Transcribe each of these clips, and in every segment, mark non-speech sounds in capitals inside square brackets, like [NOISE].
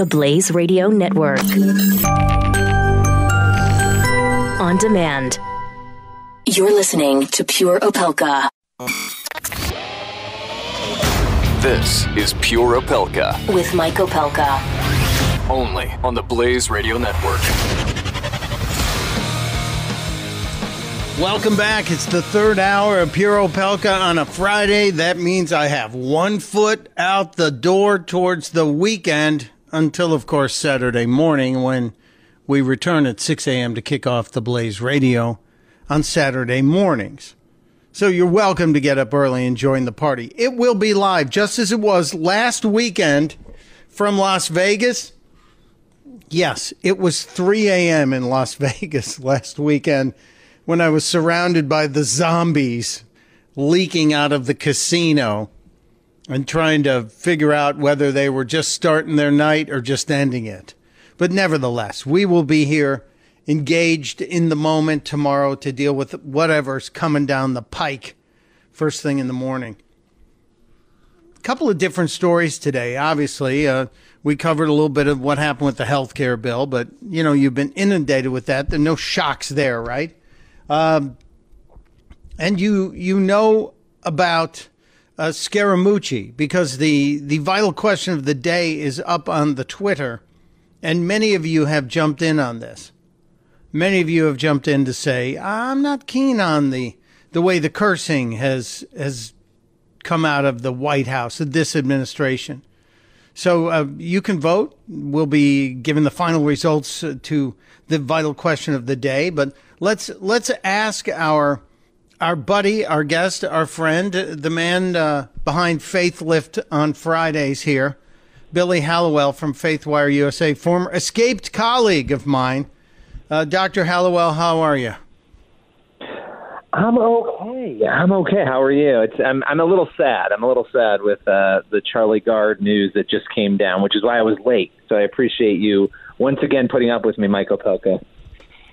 the Blaze Radio Network. On demand. You're listening to Pure Opelka. This is Pure Opelka. With Mike Opelka. Only on the Blaze Radio Network. Welcome back. It's the third hour of Pure Opelka on a Friday. That means I have one foot out the door towards the weekend until, of course, Saturday morning when we return at 6 a.m. to kick off the Blaze Radio on Saturday mornings. So you're welcome to get up early and join the party. It will be live just as it was last weekend from Las Vegas. Yes, it was 3 a.m. in Las [LAUGHS] Vegas last weekend when I was surrounded by the zombies leaking out of the casino and trying to figure out whether they were just starting their night or just ending it. But nevertheless, we will be here engaged in the moment tomorrow to deal with whatever's coming down the pike first thing in the morning. A couple of different stories today. Obviously, uh, we covered a little bit of what happened with the health care bill, but you know, you've been inundated with that. There are no shocks there, right? Um, and you you know about uh, Scaramucci because the the vital question of the day is up on the Twitter, and many of you have jumped in on this. Many of you have jumped in to say I'm not keen on the the way the cursing has has come out of the White House this administration. So uh, you can vote. We'll be giving the final results uh, to the vital question of the day, but let's let's ask our our buddy, our guest, our friend, the man uh, behind Faith Lift on Fridays here, Billy Hallowell from FaithWire USA, former escaped colleague of mine. Uh, Dr. Hallowell, how are you? I'm okay. I'm okay. How are you? It's I'm I'm a little sad. I'm a little sad with uh, the Charlie Gard news that just came down, which is why I was late. So I appreciate you once again putting up with me, Michael Opelka.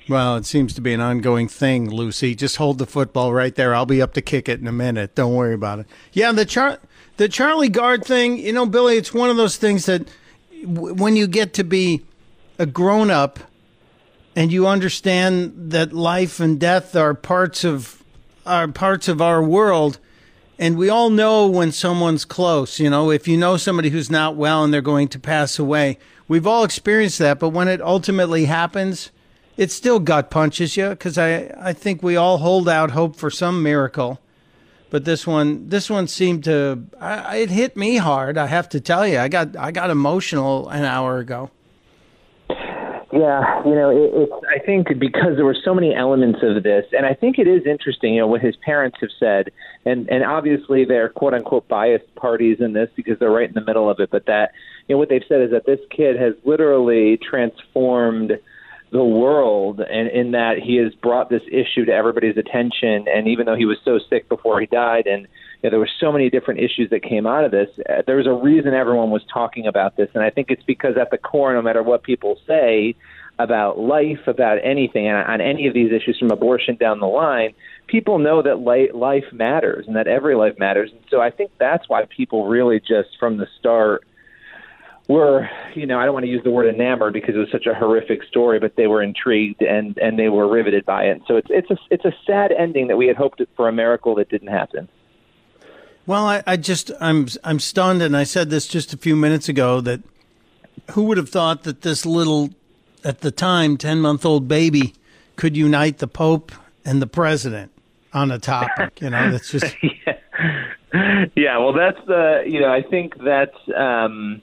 Well, it seems to be an ongoing thing, Lucy. Just hold the football right there. I'll be up to kick it in a minute. Don't worry about it. Yeah, the Char- the Charlie Gard thing, you know, Billy, it's one of those things that w- when you get to be a grown up and you understand that life and death are parts of are parts of our world and we all know when someone's close, you know, if you know somebody who's not well and they're going to pass away. We've all experienced that, but when it ultimately happens, it still gut punches you because I, I think we all hold out hope for some miracle. But this one, this one seemed to, I, it hit me hard. I have to tell you, I got, I got emotional an hour ago. Yeah, you know, it, it's. I think because there were so many elements of this, and I think it is interesting. You know, what his parents have said, and and obviously they're quote unquote biased parties in this because they're right in the middle of it. But that, you know, what they've said is that this kid has literally transformed the world and in that he has brought this issue to everybody's attention. And even though he was so sick before he died and you know, there were so many different issues that came out of this uh, there was a reason everyone was talking about this. And i think it's because at the core no matter what people say about life about anything and on any of these issues from abortion down the line people know that life matters and that every life matters. And so i think that's why people really just from the start were, you know, I don't want to use the word enamored because it was such a horrific story, but they were intrigued and and they were riveted by it. So it's it's a it's a sad ending that we had hoped for a miracle that didn't happen. Well, I, I just I'm I'm stunned, and I said this just a few minutes ago that who would have thought that this little, at the time, ten month old baby could unite the Pope and the President on a topic? You know, that's just [LAUGHS] yeah. yeah. Well, that's the you know I think that's. um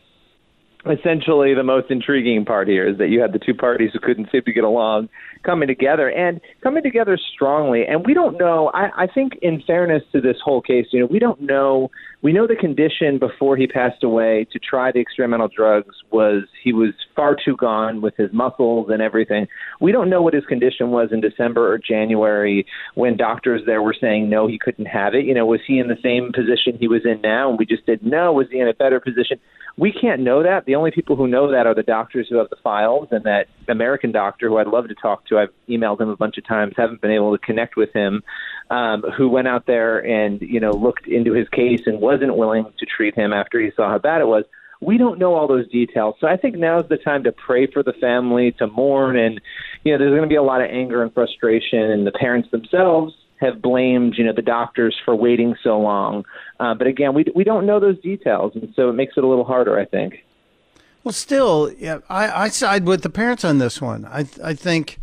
essentially the most intriguing part here is that you had the two parties who couldn't seem to get along coming together and coming together strongly. And we don't know. I, I think, in fairness to this whole case, you know, we don't know. We know the condition before he passed away to try the experimental drugs was he was far too gone with his muscles and everything. We don't know what his condition was in December or January when doctors there were saying no, he couldn't have it. You know, was he in the same position he was in now? And we just didn't know. Was he in a better position? We can't know that. The only people who know that are the doctors who have the files, and that American doctor who I'd love to talk to. I've emailed him a bunch of times, haven't been able to connect with him. Um, who went out there and you know looked into his case and wasn't willing to treat him after he saw how bad it was We don't know all those details. So I think now's the time to pray for the family, to mourn, and you know, there's going to be a lot of anger and frustration, and the parents themselves have blamed you know the doctors for waiting so long. Uh, but again, we we don't know those details, and so it makes it a little harder, I think. Well, still, yeah, I, I side with the parents on this one. I I think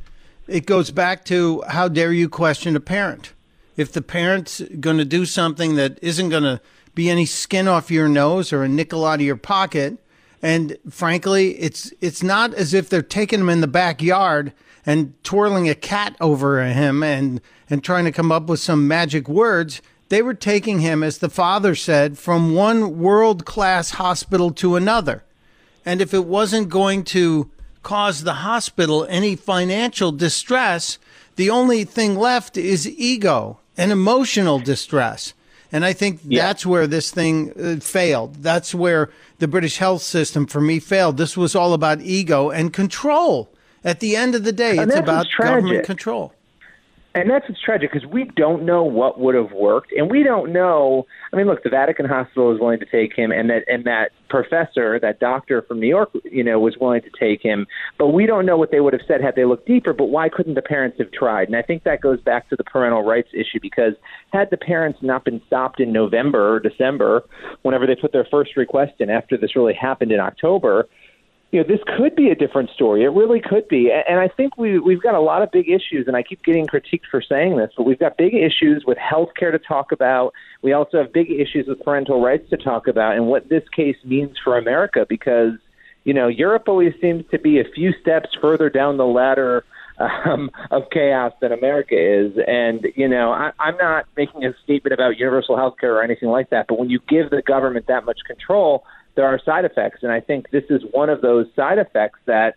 it goes back to how dare you question a parent? If the parent's going to do something that isn't going to be any skin off your nose or a nickel out of your pocket, and frankly, it's it's not as if they're taking him in the backyard and twirling a cat over him and and trying to come up with some magic words. They were taking him, as the father said, from one world class hospital to another. And if it wasn't going to cause the hospital any financial distress, the only thing left is ego and emotional distress. And I think yeah. that's where this thing uh, failed. That's where the British health system for me failed. This was all about ego and control. At the end of the day, and it's about government control and that's what's tragic because we don't know what would have worked, and we don't know. I mean, look, the Vatican Hospital was willing to take him, and that and that professor, that doctor from New York, you know, was willing to take him, but we don't know what they would have said had they looked deeper. But why couldn't the parents have tried? And I think that goes back to the parental rights issue because had the parents not been stopped in November or December, whenever they put their first request in after this really happened in October you know, this could be a different story. It really could be. And I think we, we've got a lot of big issues, and I keep getting critiqued for saying this, but we've got big issues with health care to talk about. We also have big issues with parental rights to talk about and what this case means for America because, you know, Europe always seems to be a few steps further down the ladder um, of chaos than America is. And, you know, I, I'm not making a statement about universal health care or anything like that, but when you give the government that much control, there are side effects. And I think this is one of those side effects that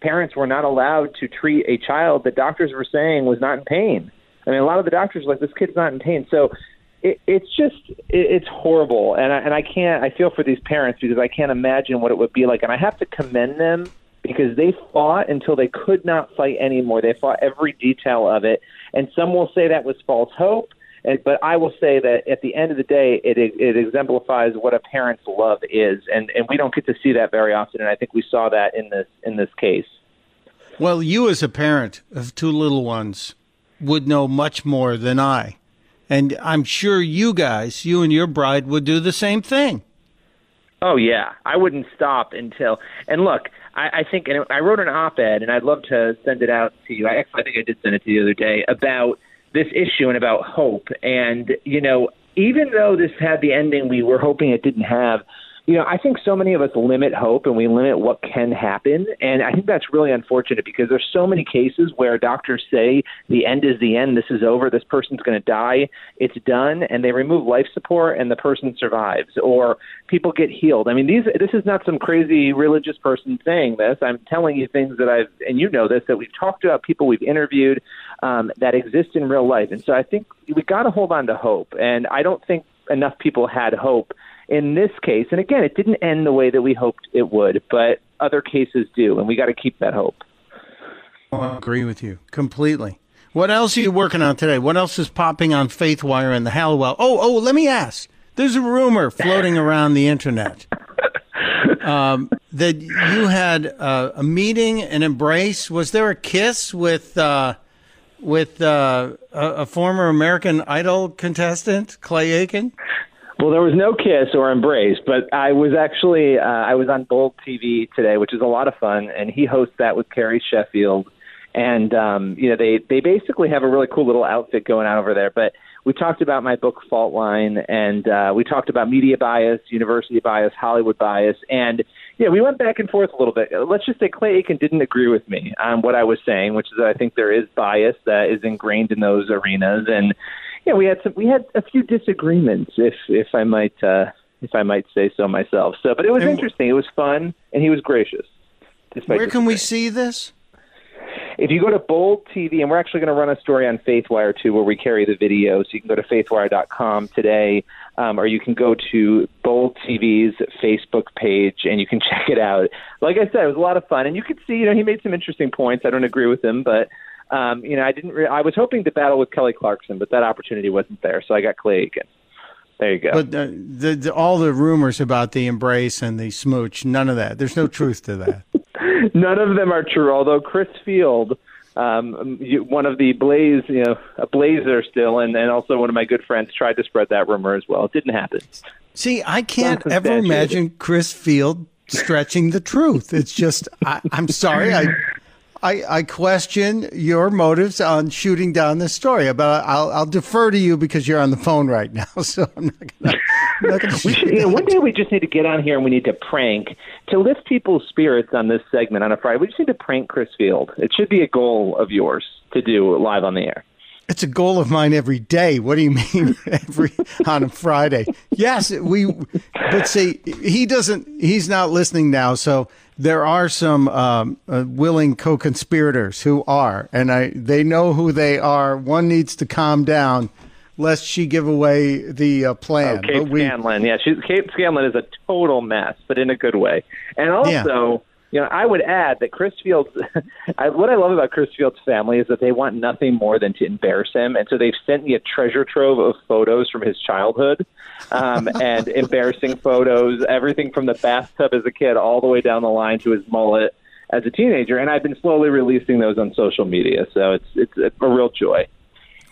parents were not allowed to treat a child that doctors were saying was not in pain. I mean, a lot of the doctors were like, this kid's not in pain. So it, it's just, it, it's horrible. And I, and I can't, I feel for these parents because I can't imagine what it would be like. And I have to commend them because they fought until they could not fight anymore. They fought every detail of it. And some will say that was false hope. And, but I will say that at the end of the day, it, it exemplifies what a parent's love is, and, and we don't get to see that very often. And I think we saw that in this in this case. Well, you as a parent of two little ones would know much more than I, and I'm sure you guys, you and your bride, would do the same thing. Oh yeah, I wouldn't stop until. And look, I, I think, and I wrote an op-ed, and I'd love to send it out to you. I actually, I think I did send it to you the other day about this issue and about hope. And, you know, even though this had the ending we were hoping it didn't have, you know, I think so many of us limit hope and we limit what can happen. And I think that's really unfortunate because there's so many cases where doctors say the end is the end, this is over, this person's going to die, it's done, and they remove life support and the person survives, or people get healed. I mean, these this is not some crazy religious person saying this. I'm telling you things that I've, and you know this, that we've talked about, people we've interviewed um, that exist in real life. And so I think we got to hold on to hope. And I don't think enough people had hope in this case, and again, it didn't end the way that we hoped it would, but other cases do, and we got to keep that hope. I agree with you completely. What else are you working on today? What else is popping on FaithWire and the Hallowell? Oh, oh, let me ask. There's a rumor floating around the internet [LAUGHS] um, that you had uh, a meeting, an embrace. Was there a kiss with uh, with uh, a, a, former American Idol contestant, Clay Aiken? Well, there was no kiss or embrace, but I was actually uh, I was on Bold TV today, which is a lot of fun, and he hosts that with Carrie Sheffield, and um, you know they they basically have a really cool little outfit going on over there. But we talked about my book Fault Line, and uh, we talked about media bias, university bias, Hollywood bias, and yeah, we went back and forth a little bit. Let's just say Clay Aiken didn't agree with me on what I was saying, which is that I think there is bias that is ingrained in those arenas, and yeah, we had some we had a few disagreements, if if I might uh, if I might say so myself. So, but it was and interesting. It was fun, and he was gracious. Where can we see this? If you go to Bold TV, and we're actually going to run a story on FaithWire too, where we carry the video. So you can go to faithwire.com today, um, or you can go to Bold TV's Facebook page and you can [LAUGHS] check it out. Like I said, it was a lot of fun, and you could see, you know, he made some interesting points. I don't agree with him, but um, you know, I didn't. Re- I was hoping to battle with Kelly Clarkson, but that opportunity wasn't there, so I got Clay Aiken. There you go. But uh, the, the, all the rumors about the embrace and the smooch, none of that. There's no truth to that. [LAUGHS] None of them are true. Although Chris Field, um, one of the Blaze, you know, a Blazer still, and, and also one of my good friends tried to spread that rumor as well. It didn't happen. See, I can't ever imagine Chris Field stretching the truth. It's just, I, I'm sorry, I I, I, question your motives on shooting down this story, but I'll, I'll defer to you because you're on the phone right now. [LAUGHS] So I'm not going [LAUGHS] to. you know, one day we just need to get on here and we need to prank to lift people's spirits on this segment on a Friday. We just need to prank Chris Field. It should be a goal of yours to do live on the air. It's a goal of mine every day. What do you mean [LAUGHS] every on a Friday? Yes, we. But see, he doesn't. He's not listening now, so there are some um, uh, willing co-conspirators who are, and I they know who they are. One needs to calm down, lest she give away the uh, plan. Oh, Kate we, Scanlon, yeah, she's, Kate Scanlon is a total mess, but in a good way. And also, yeah you know, I would add that Chris Fields. [LAUGHS] I, what I love about Chris Fields' family is that they want nothing more than to embarrass him, and so they've sent me a treasure trove of photos from his childhood, um, and embarrassing photos, everything from the bathtub as a kid all the way down the line to his mullet as a teenager. And I've been slowly releasing those on social media, so it's it's a real joy.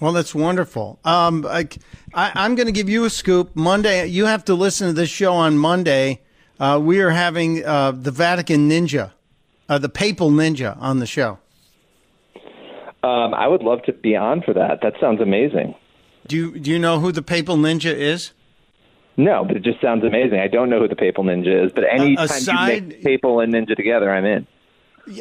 Well, that's wonderful. Um, I, I, I'm going to give you a scoop. Monday, you have to listen to this show on Monday uh, we are having uh, the Vatican Ninja, uh, the Papal Ninja, on the show. Um, I would love to be on for that. That sounds amazing. Do you do you know who the Papal Ninja is? No, but it just sounds amazing. I don't know who the Papal Ninja is, but anytime aside, you make Papal and Ninja together, I'm in.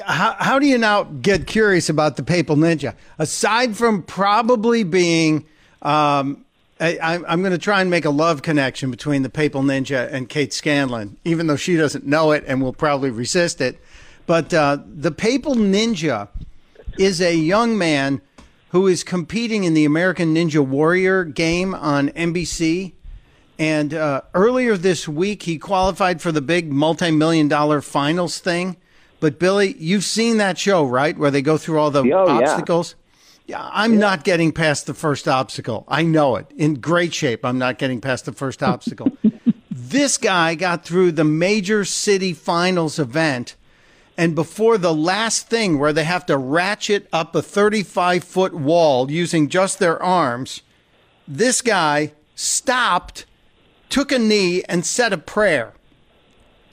How, how do you now get curious about the Papal Ninja? Aside from probably being um, I, am going to try and make a love connection between the Papal Ninja and Kate Scanlon, even though she doesn't know it and will probably resist it. But uh, the Papal Ninja is a young man who is competing in the American Ninja Warrior game on NBC. And uh, earlier this week, he qualified for the big multi million dollar finals thing. But Billy, you've seen that show, right? Where they go through all the oh, obstacles. Yeah. Yeah, I'm yeah. not getting past the first obstacle. I know it. In great shape, I'm not getting past the first obstacle. [LAUGHS] this guy got through the major city finals event, and before the last thing where they have to ratchet up a 35 foot wall using just their arms, this guy stopped, took a knee, and said a prayer.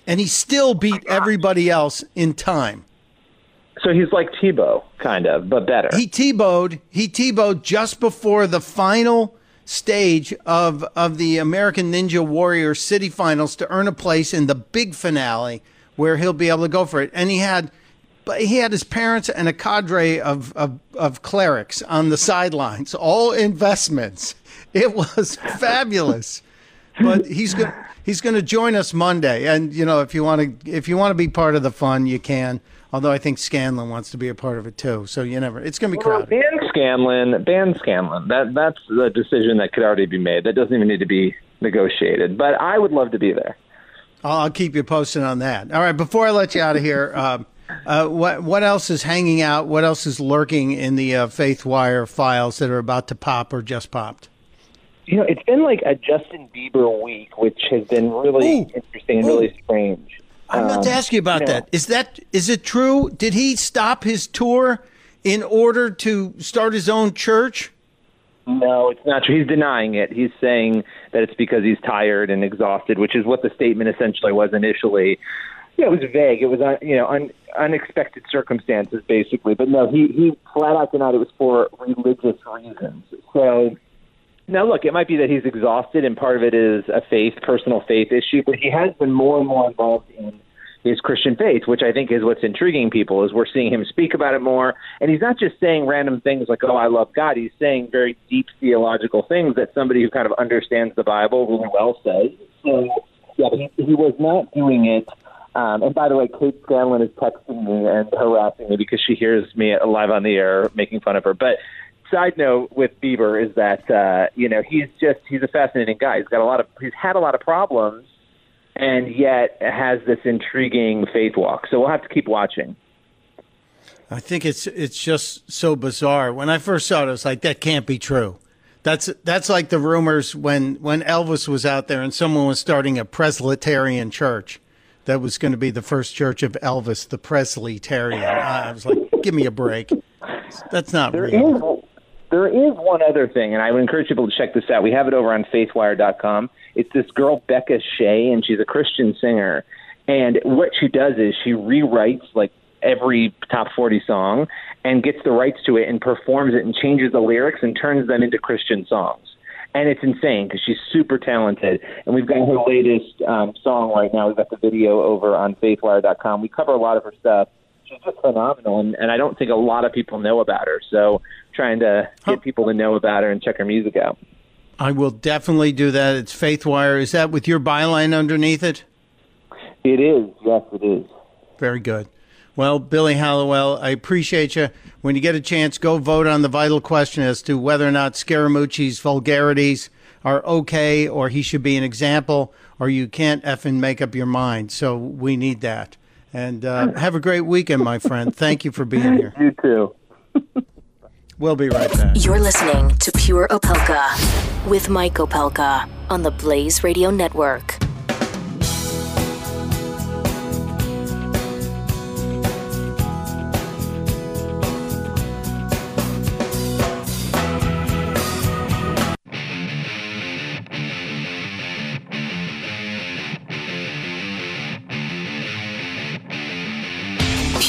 And he still beat everybody else in time. So he's like Tebow, kind of, but better. He Tebowed. He Tebowed just before the final stage of of the American Ninja Warrior City Finals to earn a place in the big finale where he'll be able to go for it. And he had, but he had his parents and a cadre of of, of clerics on the sidelines, all investments. It was [LAUGHS] fabulous. But he's going he's going to join us Monday, and you know if you want to if you want to be part of the fun, you can. Although I think Scanlon wants to be a part of it too, so you never. It's going to be crowded. Well, ban Scanlon, ban Scanlon. That that's the decision that could already be made. That doesn't even need to be negotiated. But I would love to be there. I'll keep you posted on that. All right. Before I let you out of here, [LAUGHS] um, uh, what what else is hanging out? What else is lurking in the uh, Faith Wire files that are about to pop or just popped? You know, it's been like a Justin Bieber week, which has been really Ooh. interesting and Ooh. really strange. I'm about to um, ask you about you know, that. Is that is it true? Did he stop his tour in order to start his own church? No, it's not true. He's denying it. He's saying that it's because he's tired and exhausted, which is what the statement essentially was initially. Yeah, it was vague. It was uh, you know un, unexpected circumstances basically, but no, he he flat out denied it was for religious reasons. So now, look, it might be that he's exhausted, and part of it is a faith, personal faith issue, but he has been more and more involved in his Christian faith, which I think is what's intriguing people, is we're seeing him speak about it more. And he's not just saying random things like, oh, I love God. He's saying very deep theological things that somebody who kind of understands the Bible really well says. So, yeah, but he, he was not doing it. Um, and by the way, Kate Scanlon is texting me and harassing me because she hears me live on the air making fun of her. But side note with Bieber is that uh, you know he's just he's a fascinating guy. He's got a lot of he's had a lot of problems, and yet has this intriguing faith walk. So we'll have to keep watching. I think it's it's just so bizarre. When I first saw it, I was like, that can't be true. That's that's like the rumors when when Elvis was out there and someone was starting a Presbyterian church. That was going to be the first church of Elvis, the Presbyterian. I was like, give me a break. That's not There real. is there is one other thing, and I would encourage people to check this out. We have it over on faithwire.com. It's this girl Beckah Shae, and she's a Christian singer. And what she does is she rewrites like every top 40 song and gets the rights to it and performs it and changes the lyrics and turns them into Christian songs. And it's insane because she's super talented. And we've got her latest um, song right now. We've got the video over on faithwire.com. We cover a lot of her stuff. She's just phenomenal, and, and I don't think a lot of people know about her. So trying to get oh. people to know about her and check her music out. I will definitely do that. It's Faithwire. Is that with your byline underneath it? It is. Yes, it is. Very good. Well, Billy Hallowell, I appreciate you. When you get a chance, go vote on the vital question as to whether or not Scaramucci's vulgarities are okay or he should be an example or you can't effing make up your mind. So we need that. And uh, have a great weekend, my friend. Thank you for being here. You too. We'll be right back. You're listening to Pure Opelka with Mike Opelka on the Blaze Radio Network.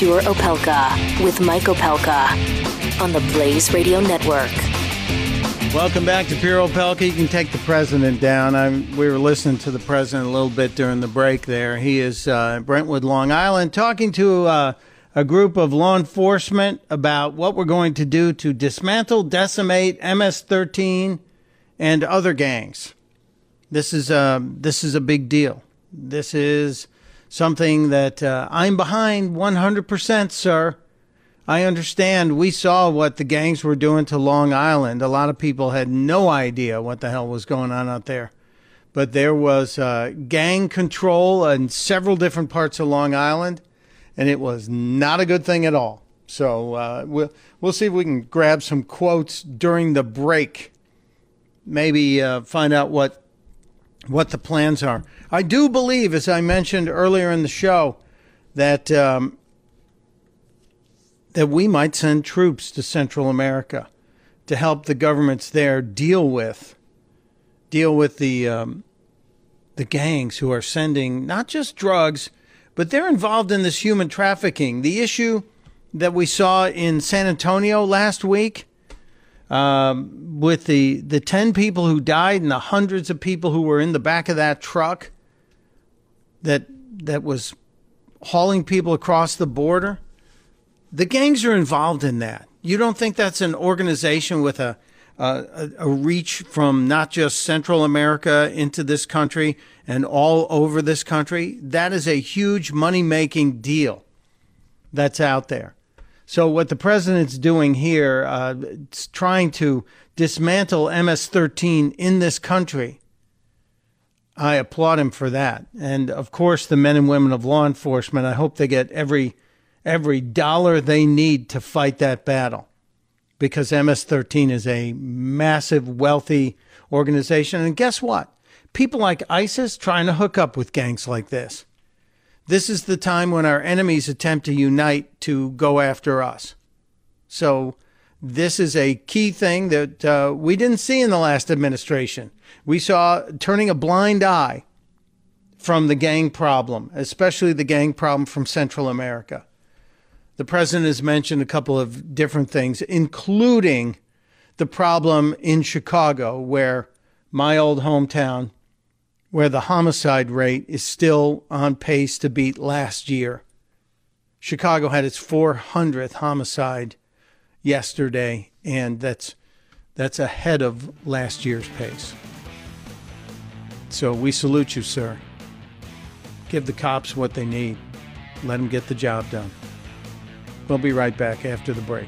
Pure Opelka with Mike Opelka on the Blaze Radio Network. Welcome back to Pure Opelka. You can take the president down. I'm, we were listening to the president a little bit during the break there. He is uh, Brentwood, Long Island, talking to uh, a group of law enforcement about what we're going to do to dismantle, decimate MS 13 and other gangs. This is, uh, this is a big deal. This is something that uh, I'm behind 100%, sir. I understand we saw what the gangs were doing to Long Island. A lot of people had no idea what the hell was going on out there. But there was uh, gang control in several different parts of Long Island, and it was not a good thing at all. So uh, we'll, we'll see if we can grab some quotes during the break. Maybe uh, find out what what the plans are. I do believe, as I mentioned earlier in the show, that um, that we might send troops to Central America to help the governments there deal with deal with the um, the gangs who are sending not just drugs, but they're involved in this human trafficking. The issue that we saw in San Antonio last week um, with the the ten people who died and the hundreds of people who were in the back of that truck that that was hauling people across the border. The gangs are involved in that. You don't think that's an organization with a a, a reach from not just Central America into this country and all over this country? That is a huge money making deal that's out there. So what the president's doing here, uh, trying to dismantle MS-13 in this country. I applaud him for that, and of course the men and women of law enforcement. I hope they get every every dollar they need to fight that battle, because MS-13 is a massive, wealthy organization. And guess what? People like ISIS trying to hook up with gangs like this. This is the time when our enemies attempt to unite to go after us. So, this is a key thing that uh, we didn't see in the last administration. We saw turning a blind eye from the gang problem, especially the gang problem from Central America. The president has mentioned a couple of different things, including the problem in Chicago, where my old hometown, where the homicide rate is still on pace to beat last year. Chicago had its 400th homicide yesterday, and that's that's ahead of last year's pace. So we salute you, sir. Give the cops what they need. Let them get the job done. We'll be right back after the break.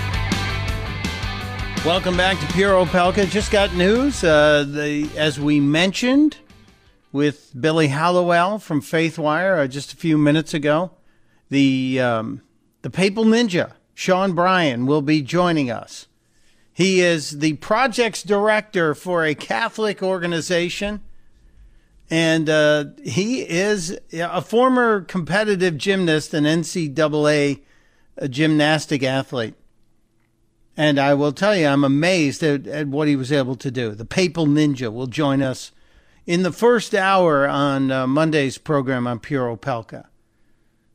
Welcome back to Pure Opelka. Just got news. Uh, the as we mentioned with Billy Hallowell from Faithwire uh, just a few minutes ago, the um, the Papal Ninja Sean Bryan will be joining us. He is the projects director for a Catholic organization and uh, he is a former competitive gymnast and NCAA uh, gymnastic athlete. And I will tell you, I'm amazed at, at, what he was able to do. The Papal Ninja will join us in the first hour on uh, Monday's program on Pure Opelka.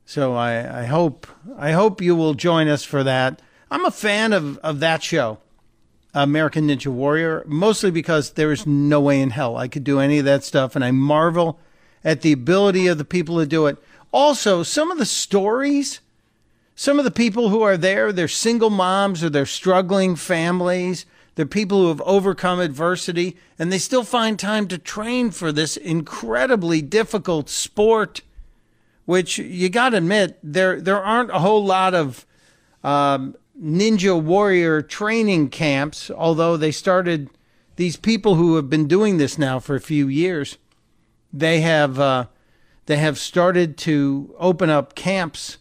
So I, I hope I hope you will join us for that. I'm a fan of, of that show. American Ninja Warrior, mostly because there is no way in hell I could do any of that stuff. And I marvel at the ability of the people to do it. Also, some of the stories, some of the people who are there, they're single moms or they're struggling families. They're people who have overcome adversity and they still find time to train for this incredibly difficult sport, which you got to admit, there, there aren't a whole lot of um, ninja warrior training camps, although they started these people who have been doing this now for a few years. They have uh, they have started to open up camps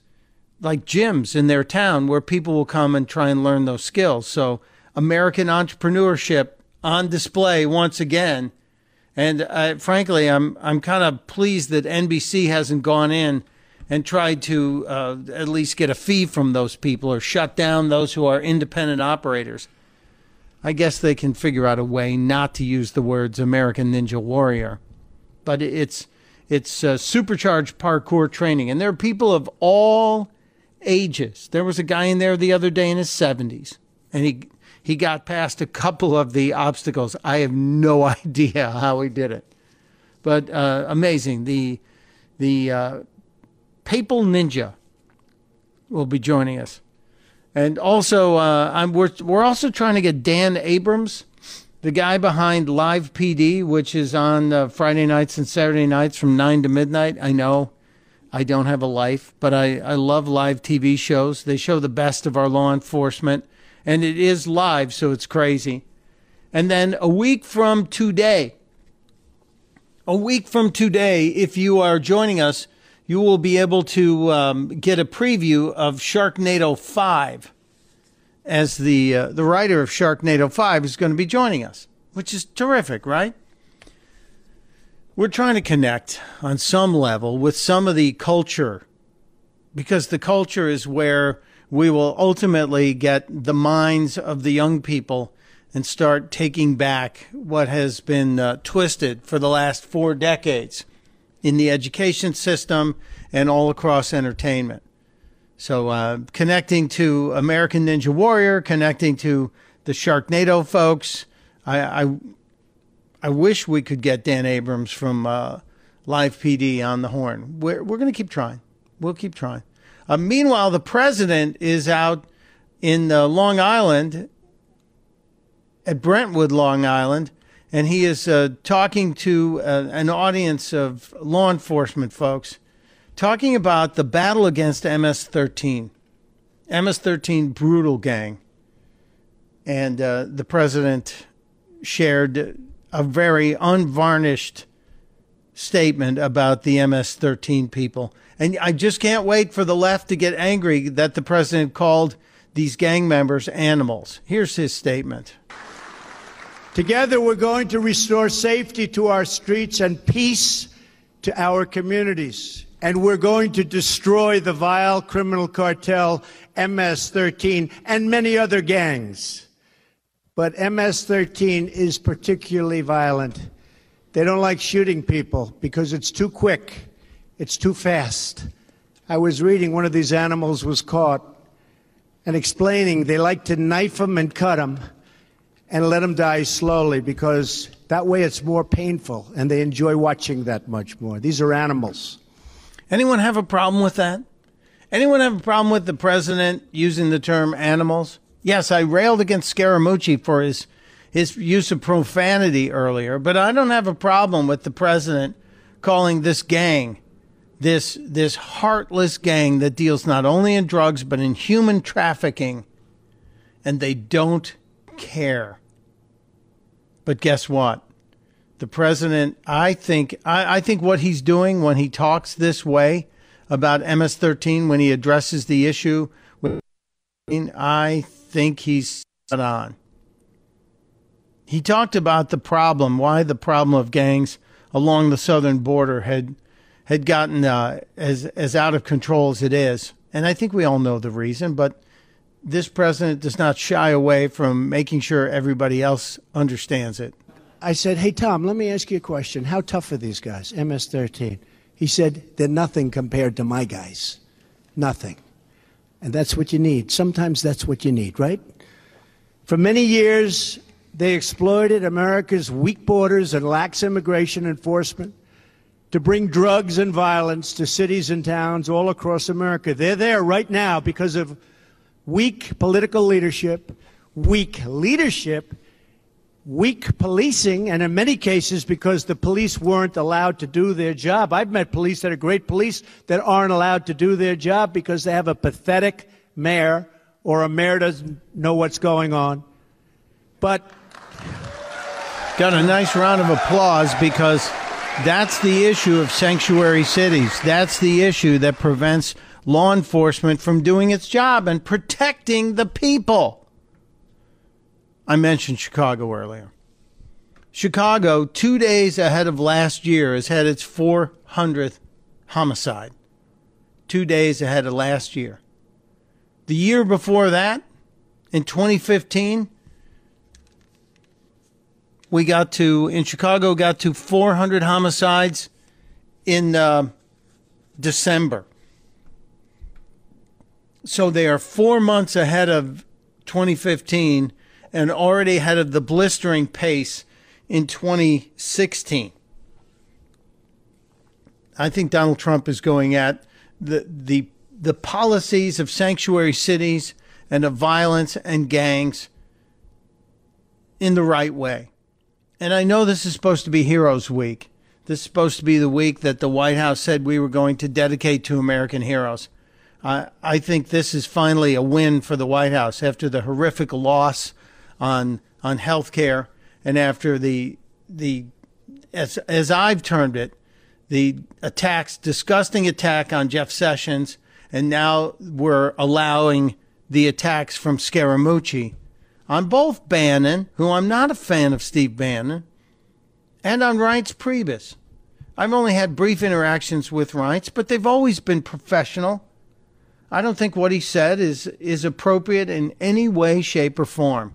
like gyms in their town where people will come and try and learn those skills. So American entrepreneurship on display once again. And uh, frankly, I'm I'm kind of pleased that NBC hasn't gone in and tried to uh, at least get a fee from those people or shut down those who are independent operators. I guess they can figure out a way not to use the words American Ninja Warrior, but it's it's uh, supercharged parkour training, and there are people of all ages. There was a guy in there the other day in his seventies, and he he got past a couple of the obstacles. I have no [LAUGHS] idea how he did it, but uh, amazing. The the uh, Papal Ninja will be joining us. And also, uh, we're, we're also trying to get Dan Abrams, the guy behind Live PD, which is on uh, Friday nights and Saturday nights from 9 to midnight. I know I don't have a life, but I, I love live TV shows. They show the best of our law enforcement, and it is live, so it's crazy. And then a week from today, a week from today, if you are joining us, you will be able to um, get a preview of Sharknado 5 as the uh, the writer of Sharknado 5 is going to be joining us, which is terrific, right? We're trying to connect on some level with some of the culture because the culture is where we will ultimately get the minds of the young people and start taking back what has been uh, twisted for the last four decades in the education system and all across entertainment. So, uh, connecting to American Ninja Warrior, connecting to the Sharknado folks. I, I, I wish we could get Dan Abrams from uh, Live PD on the horn. We're, we're going to keep trying. We'll keep trying. Uh, meanwhile, the president is out in uh, Long Island, at Brentwood, Long Island, and he is uh, talking to uh, an audience of law enforcement folks, talking about the battle against MS 13. MS 13 brutal gang. And uh, the president shared a very unvarnished statement about the MS 13 people. And I just can't wait for the left to get angry that the president called these gang members animals. Here's his statement. Together, we're going to restore safety to our streets and peace to our communities. And we're going to destroy the vile criminal cartel MS 13 and many other gangs. But MS 13 is particularly violent. They don't like shooting people because it's too quick, it's too fast. I was reading one of these animals was caught and explaining they like to knife them and cut them and let them die slowly because that way it's more painful and they enjoy watching that much more. These are animals. Anyone have a problem with that? Anyone have a problem with the president using the term animals? Yes, I railed against Scaramucci for his his use of profanity earlier, but I don't have a problem with the president calling this gang this this heartless gang that deals not only in drugs but in human trafficking and they don't care. But guess what? The president, I think I, I think what he's doing when he talks this way about MS thirteen, when he addresses the issue I think he's on. He talked about the problem, why the problem of gangs along the southern border had had gotten uh, as as out of control as it is, and I think we all know the reason. But this president does not shy away from making sure everybody else understands it. I said, "Hey Tom, let me ask you a question. How tough are these guys? MS-13." He said, "They're nothing compared to my guys. Nothing." And that's what you need. Sometimes that's what you need, right? For many years, they exploited America's weak borders and lax immigration enforcement to bring drugs and violence to cities and towns all across America. They're there right now because of weak political leadership, weak leadership, weak policing, and in many cases because the police weren't allowed to do their job. I've met police that are great police that aren't allowed to do their job because they have a pathetic mayor or a mayor doesn't know what's going on. But got a nice round of applause because that's the issue of sanctuary cities. That's the issue that prevents law enforcement from doing its job and protecting the people. I mentioned Chicago earlier. Chicago, two days ahead of last year, has had its 400th homicide. Two days ahead of last year. The year before that, in 2015, we got to in Chicago got to 400 homicides in uh, December. So they are four months ahead of 2015 and already of the blistering pace in 2016. I think Donald Trump is going at the the the policies of sanctuary cities and of violence and gangs in the right way and I know this is supposed to be Heroes Week. This is supposed to be the week that the White House said we were going to dedicate to American heroes. I I think this is finally a win for the White House after the horrific loss on on health care and after the the as as I've termed it, the attacks, disgusting attack on Jeff Sessions, and now we're allowing the attacks from Scaramucci on both Bannon, who I'm not a fan of Steve Bannon, and on Reince Priebus. I've only had brief interactions with Reince, but they've always been professional. I don't think what he said is is appropriate in any way, shape, or form.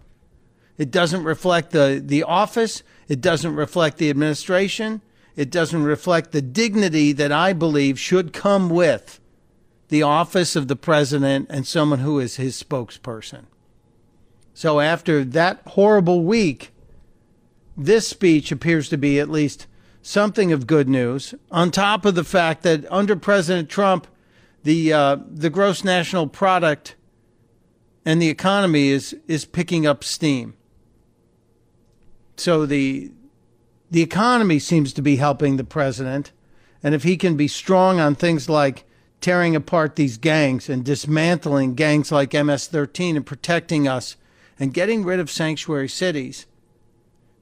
It doesn't reflect the, the office. It doesn't reflect the administration. It doesn't reflect the dignity that I believe should come with the office of the president and someone who is his spokesperson. So after that horrible week, this speech appears to be at least something of good news. On top of the fact that under President Trump, the uh, the gross national product and the economy is is picking up steam. So the the economy seems to be helping the president, and if he can be strong on things like tearing apart these gangs and dismantling gangs like MS-13 and protecting us and getting rid of sanctuary cities,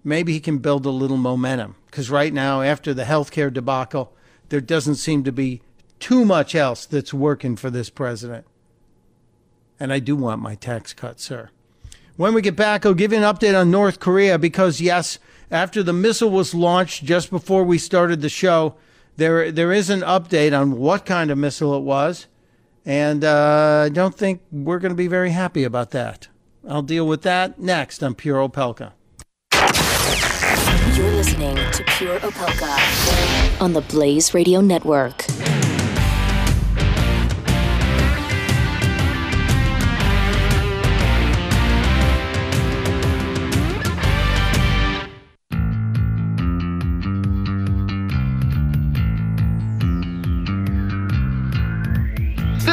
maybe he can build a little momentum. Because right now, after the healthcare debacle, there doesn't seem to be too much else that's working for this president. And I do want my tax cut, sir. When we get back, I'll give you an update on North Korea because, yes, after the missile was launched just before we started the show, there there is an update on what kind of missile it was. And uh, I don't think we're going to be very happy about that. I'll deal with that next on Pure Opelka. You're listening to Pure Opelka on the Blaze Radio Network.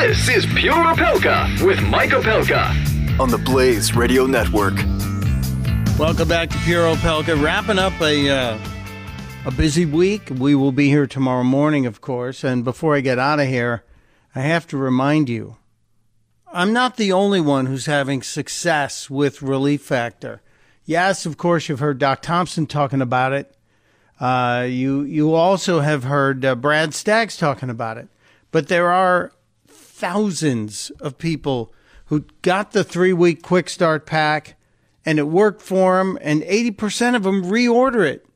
This is Pure Opelka with Mike Opelka on the Blaze Radio Network. Welcome back to Pure Opelka. Wrapping up a uh, a busy week. We will be here tomorrow morning, of course. And before I get out of here, I have to remind you, I'm not the only one who's having success with Relief Factor. Yes, of course, you've heard Doc Thompson talking about it. Uh, you you also have heard uh, Brad Staggs talking about it. But there are thousands of people who got the three week quick start pack and it worked for them, and 80% of them reorder it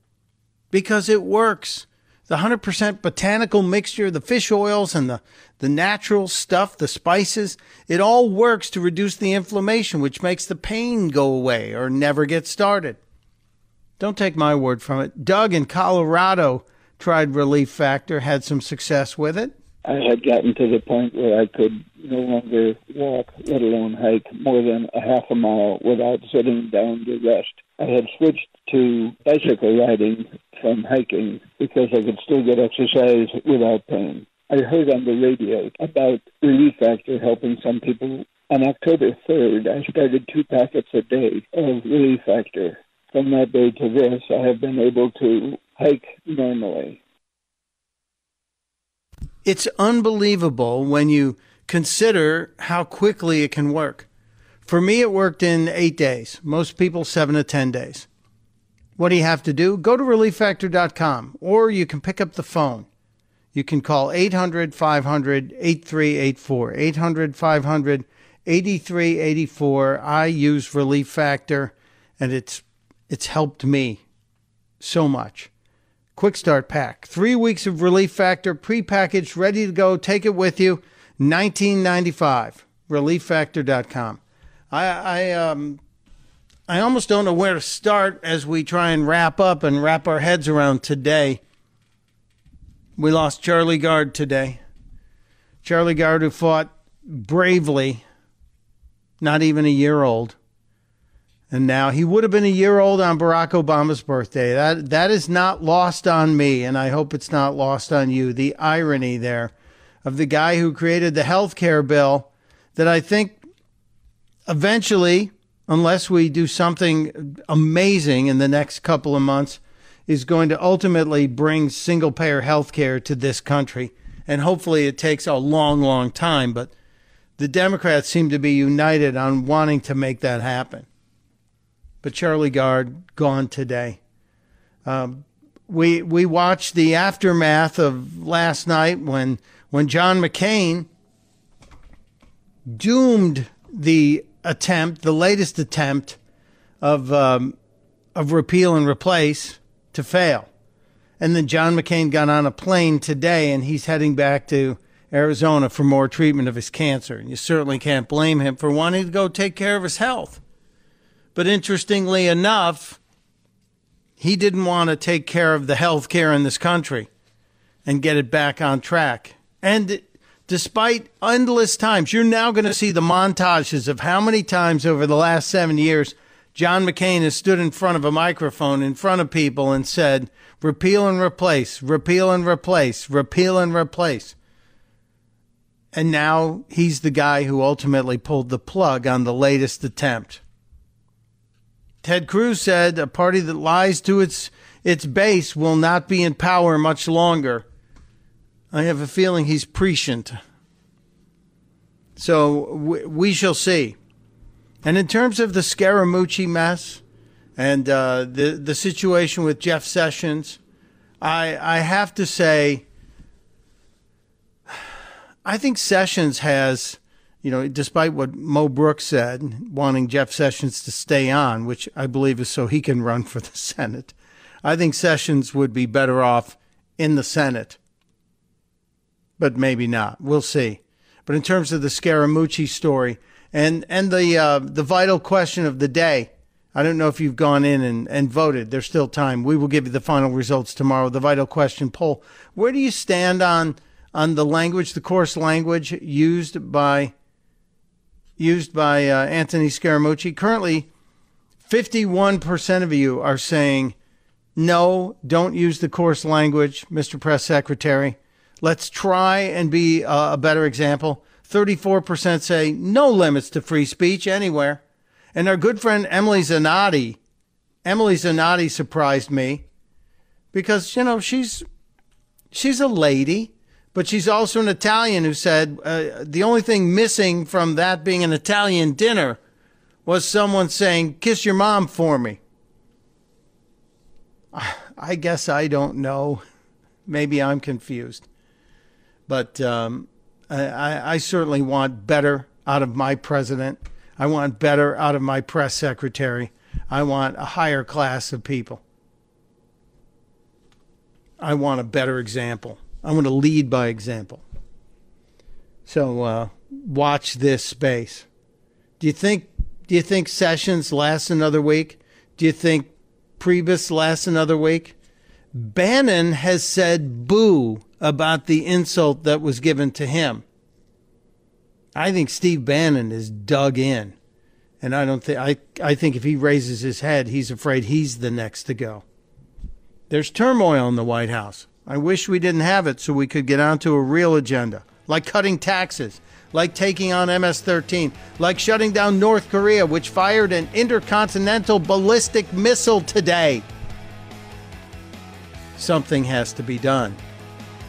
because it works. The 100% botanical mixture, the fish oils and the, the natural stuff, the spices, it all works to reduce the inflammation, which makes the pain go away or never get started. Don't take my word from it. Doug in Colorado tried Relief Factor, had some success with it. I had gotten to the point where I could no longer walk, let alone hike, more than a half a mile without sitting down to rest. I had switched to bicycle riding from hiking because I could still get exercise without pain. I heard on the radio about Relief Factor helping some people. On October 3rd, I started two packets a day of Relief Factor. From that day to this, I have been able to hike normally. It's unbelievable when you consider how quickly it can work. For me, it worked in eight days. Most people, seven to 10 days. What do you have to do? Go to relieffactor.com or you can pick up the phone. You can call 800 500 8384. 800 500 8384. I use Relief Factor and it's it's helped me so much. Quick Start Pack. Three weeks of Relief Factor, prepackaged, ready to go. Take it with you. 1995. ReliefFactor.com. I, I, um, I almost don't know where to start as we try and wrap up and wrap our heads around today. We lost Charlie Gard today. Charlie Gard who fought bravely, not even a year old. And now he would have been a year old on Barack Obama's birthday. That that is not lost on me, and I hope it's not lost on you. The irony there of the guy who created the health care bill that I think eventually, unless we do something amazing in the next couple of months, is going to ultimately bring single payer health care to this country. And hopefully it takes a long, long time, but the Democrats seem to be united on wanting to make that happen but Charlie Gard gone today. Um, we we watched the aftermath of last night when when John McCain doomed the attempt, the latest attempt of um, of repeal and replace to fail, and then John McCain got on a plane today and he's heading back to Arizona for more treatment of his cancer. And you certainly can't blame him for wanting to go take care of his health. But interestingly enough, he didn't want to take care of the health care in this country and get it back on track. And despite endless times, you're now going to see the montages of how many times over the last seven years John McCain has stood in front of a microphone in front of people and said, repeal and replace, repeal and replace, repeal and replace. And now he's the guy who ultimately pulled the plug on the latest attempt. Ted Cruz said a party that lies to its its base will not be in power much longer. I have a feeling he's prescient. So we, we shall see. And in terms of the Scaramucci mess and uh, the the situation with Jeff Sessions, I I have to say, I think Sessions has you know, despite what Mo Brooks said, wanting Jeff Sessions to stay on, which I believe is so he can run for the [LAUGHS] Senate, I think Sessions would be better off in the Senate. But maybe not. We'll see. But in terms of the Scaramucci story and and the uh, the vital question of the day, I don't know if you've gone in and, and voted. There's still time. We will give you the final results tomorrow. The vital question poll. Where do you stand on on the language, the coarse language used by used by uh, Anthony Scaramucci. Currently, 51% of you are saying, no, don't use the coarse language, Mr. Press Secretary. Let's try and be uh, a better example. 34% say no limits to free speech anywhere. And our good friend Emily Zanotti, Emily Zanotti surprised me because, you know, she's, she's a lady, but she's also an Italian who said uh, the only thing missing from that being an Italian dinner was someone saying, kiss your mom for me. [SIGHS] I guess I don't know. [LAUGHS] Maybe I'm confused. But um, I, I certainly want better out of my president. I want better out of my press secretary. I want a higher class of people. I want a better example. I want to lead by example. So uh, watch this space. Do you think? Do you think Sessions lasts another week? Do you think Priebus lasts another week? Bannon has said boo about the insult that was given to him. I think Steve Bannon is dug in. And I don't think I I think if he raises his head, he's afraid he's the next to go. There's turmoil in the White House. I wish we didn't have it so we could get onto a real agenda, like cutting taxes, like taking on MS 13, like shutting down North Korea, which fired an intercontinental ballistic missile today. Something has to be done.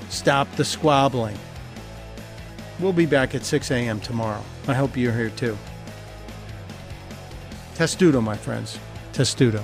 Stop the squabbling. We'll be back at 6 a.m. tomorrow. I hope you're here too. Testudo, my friends. Testudo.